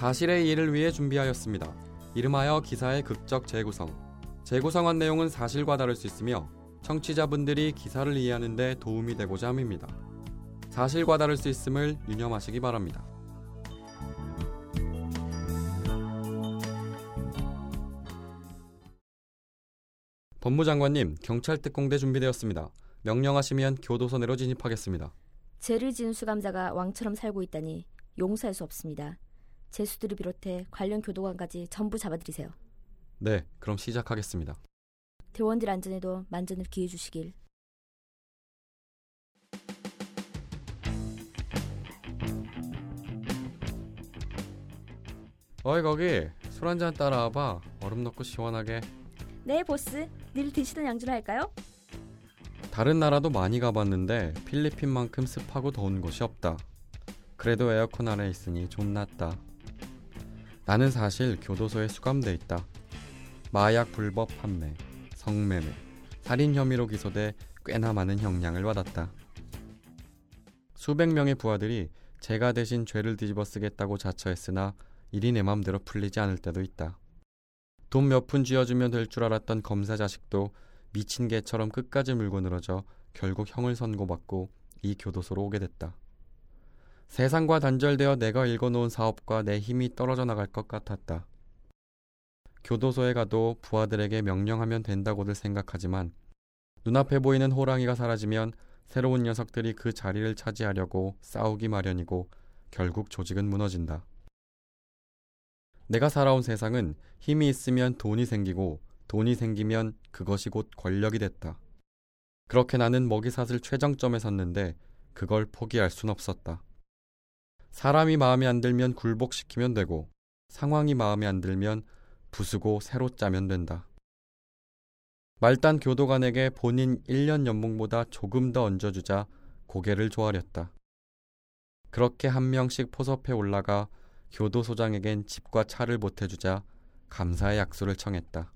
사실의 이해를 위해 준비하였습니다. 이름하여 기사의 극적 재구성. 재구성한 내용은 사실과 다를 수 있으며 청취자분들이 기사를 이해하는 데 도움이 되고자 함입니다. 사실과 다를 수 있음을 유념하시기 바랍니다. 법무장관님, 경찰 특공대 준비되었습니다. 명령하시면 교도소 내로 진입하겠습니다. 죄를 지은 수감자가 왕처럼 살고 있다니 용서할 수 없습니다. 제수들을 비롯해 관련 교도관까지 전부 잡아들이세요. 네, 그럼 시작하겠습니다. 대원들 안전에도 만전을 기해 주시길. 어이 거기 술 한 잔 따라와봐. 얼음 넣고 시원하게. 네, 보스. 늘 드시던 양주로 할까요? 다른 나라도 많이 가봤는데 필리핀만큼 습하고 더운 곳이 없다. 그래도 에어컨 안에 있으니 좀 낫다. 나는 사실 교도소에 수감돼 있다. 마약 불법 판매, 성매매, 살인 혐의로 기소돼 꽤나 많은 형량을 받았다. 수백 명의 부하들이 제가 대신 죄를 뒤집어 쓰겠다고 자처했으나 일이 내 맘대로 풀리지 않을 때도 있다. 돈 몇 푼 쥐어주면 될 줄 알았던 검사 자식도 미친 개처럼 끝까지 물고 늘어져 결국 형을 선고받고 이 교도소로 오게 됐다. 세상과 단절되어 내가 읽어놓은 사업과 내 힘이 떨어져 나갈 것 같았다. 교도소에 가도 부하들에게 명령하면 된다고들 생각하지만 눈앞에 보이는 호랑이가 사라지면 새로운 녀석들이 그 자리를 차지하려고 싸우기 마련이고 결국 조직은 무너진다. 내가 살아온 세상은 힘이 있으면 돈이 생기고 돈이 생기면 그것이 곧 권력이 됐다. 그렇게 나는 먹이사슬 최정점에 섰는데 그걸 포기할 순 없었다. 사람이 마음에 안 들면 굴복시키면 되고 상황이 마음에 안 들면 부수고 새로 짜면 된다. 말단 교도관에게 본인 1년 연봉보다 조금 더 얹어주자 고개를 조아렸다. 그렇게 한 명씩 포섭해 올라가 교도소장에겐 집과 차를 보태주자 감사의 악수를 청했다.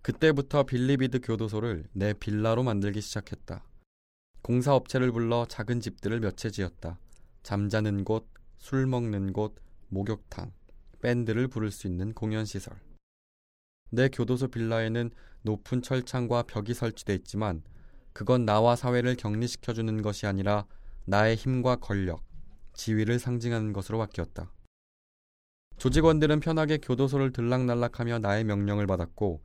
그때부터 빌리비드 교도소를 내 빌라로 만들기 시작했다. 공사업체를 불러 작은 집들을 몇 채 지었다. 잠자는 곳, 술 먹는 곳, 목욕탕, 밴드를 부를 수 있는 공연 시설. 내 교도소 빌라에는 높은 철창과 벽이 설치돼 있지만 그건 나와 사회를 격리시켜 주는 것이 아니라 나의 힘과 권력, 지위를 상징하는 것으로 바뀌었다. 조직원들은 편하게 교도소를 들락날락하며 나의 명령을 받았고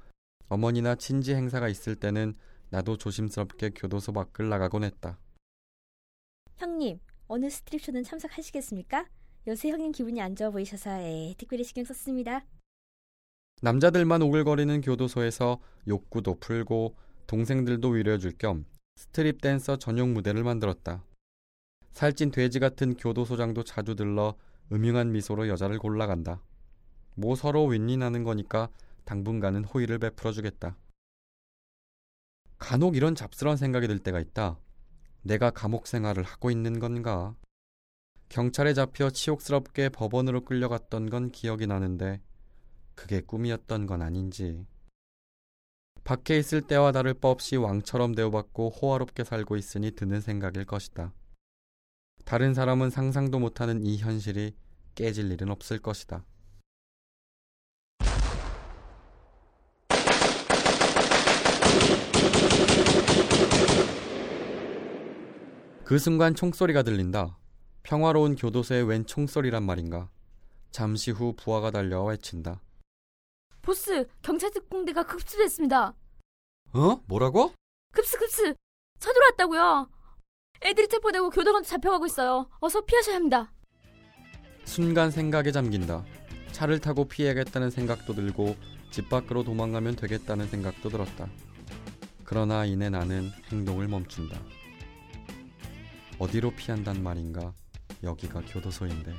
어머니나 친지 행사가 있을 때는 나도 조심스럽게 교도소 밖을 나가곤 했다. 형님, 어느 스트립쇼는 참석하시겠습니까? 요새 형님 기분이 안 좋아 보이셔서 에, 특별히 신경 썼습니다. 남자들만 오글거리는 교도소에서 욕구도 풀고 동생들도 위로해줄 겸 스트립 댄서 전용 무대를 만들었다. 살찐 돼지 같은 교도소장도 자주 들러 음흉한 미소로 여자를 골라간다. 뭐 서로 윈윈하는 거니까 당분간은 호의를 베풀어 주겠다. 간혹 이런 잡스러운 생각이 들 때가 있다. 내가 감옥 생활을 하고 있는 건가? 경찰에 잡혀 치욕스럽게 법원으로 끌려갔던 건 기억이 나는데 그게 꿈이었던 건 아닌지. 밖에 있을 때와 다를 바 없이 왕처럼 대우받고 호화롭게 살고 있으니 드는 생각일 것이다. 다른 사람은 상상도 못하는 이 현실이 깨질 일은 없을 것이다. 그 순간 총소리가 들린다. 평화로운 교도소의 웬 총소리란 말인가. 잠시 후 부하가 달려와 외친다. 보스, 경찰 특공대가 급수됐습니다. 어? 뭐라고? 급수 급수. 쳐들어왔다고요. 애들이 체포되고 교도관도 잡혀가고 있어요. 어서 피하셔야 합니다. 순간 생각에 잠긴다. 차를 타고 피해야겠다는 생각도 들고 집 밖으로 도망가면 되겠다는 생각도 들었다. 그러나 이내 나는 행동을 멈춘다. 어디로 피한단 말인가? 여기가 교도소인데.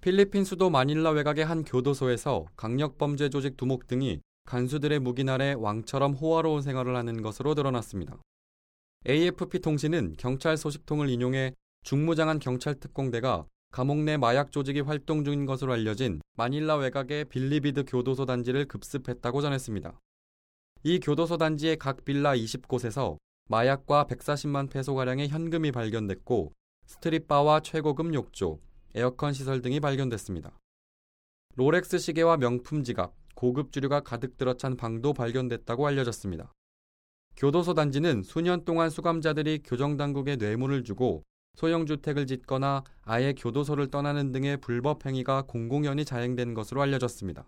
필리핀 수도 마닐라 외곽의 한 교도소에서 강력범죄 조직 두목 등이 간수들의 무기 아래 왕처럼 호화로운 생활을 하는 것으로 드러났습니다. AFP 통신은 경찰 소식통을 인용해 중무장한 경찰 특공대가 감옥 내 마약 조직이 활동 중인 것으로 알려진 마닐라 외곽의 빌리비드 교도소 단지를 급습했다고 전했습니다. 이 교도소 단지의 각 빌라 20곳에서 마약과 140만 페소가량의 현금이 발견됐고 스트립바와 최고급 욕조, 에어컨 시설 등이 발견됐습니다. 롤렉스 시계와 명품 지갑, 고급 주류가 가득 들어찬 방도 발견됐다고 알려졌습니다. 교도소 단지는 수년 동안 수감자들이 교정당국에 뇌물을 주고 소형주택을 짓거나 아예 교도소를 떠나는 등의 불법 행위가 공공연히 자행된 것으로 알려졌습니다.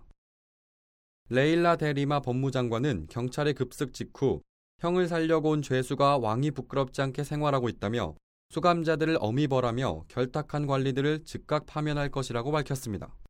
레일라 데리마 법무장관은 경찰의 급습 직후 형을 살려고 온 죄수가 왕이 부끄럽지 않게 생활하고 있다며 수감자들을 어미 벌하며 결탁한 관리들을 즉각 파면할 것이라고 밝혔습니다.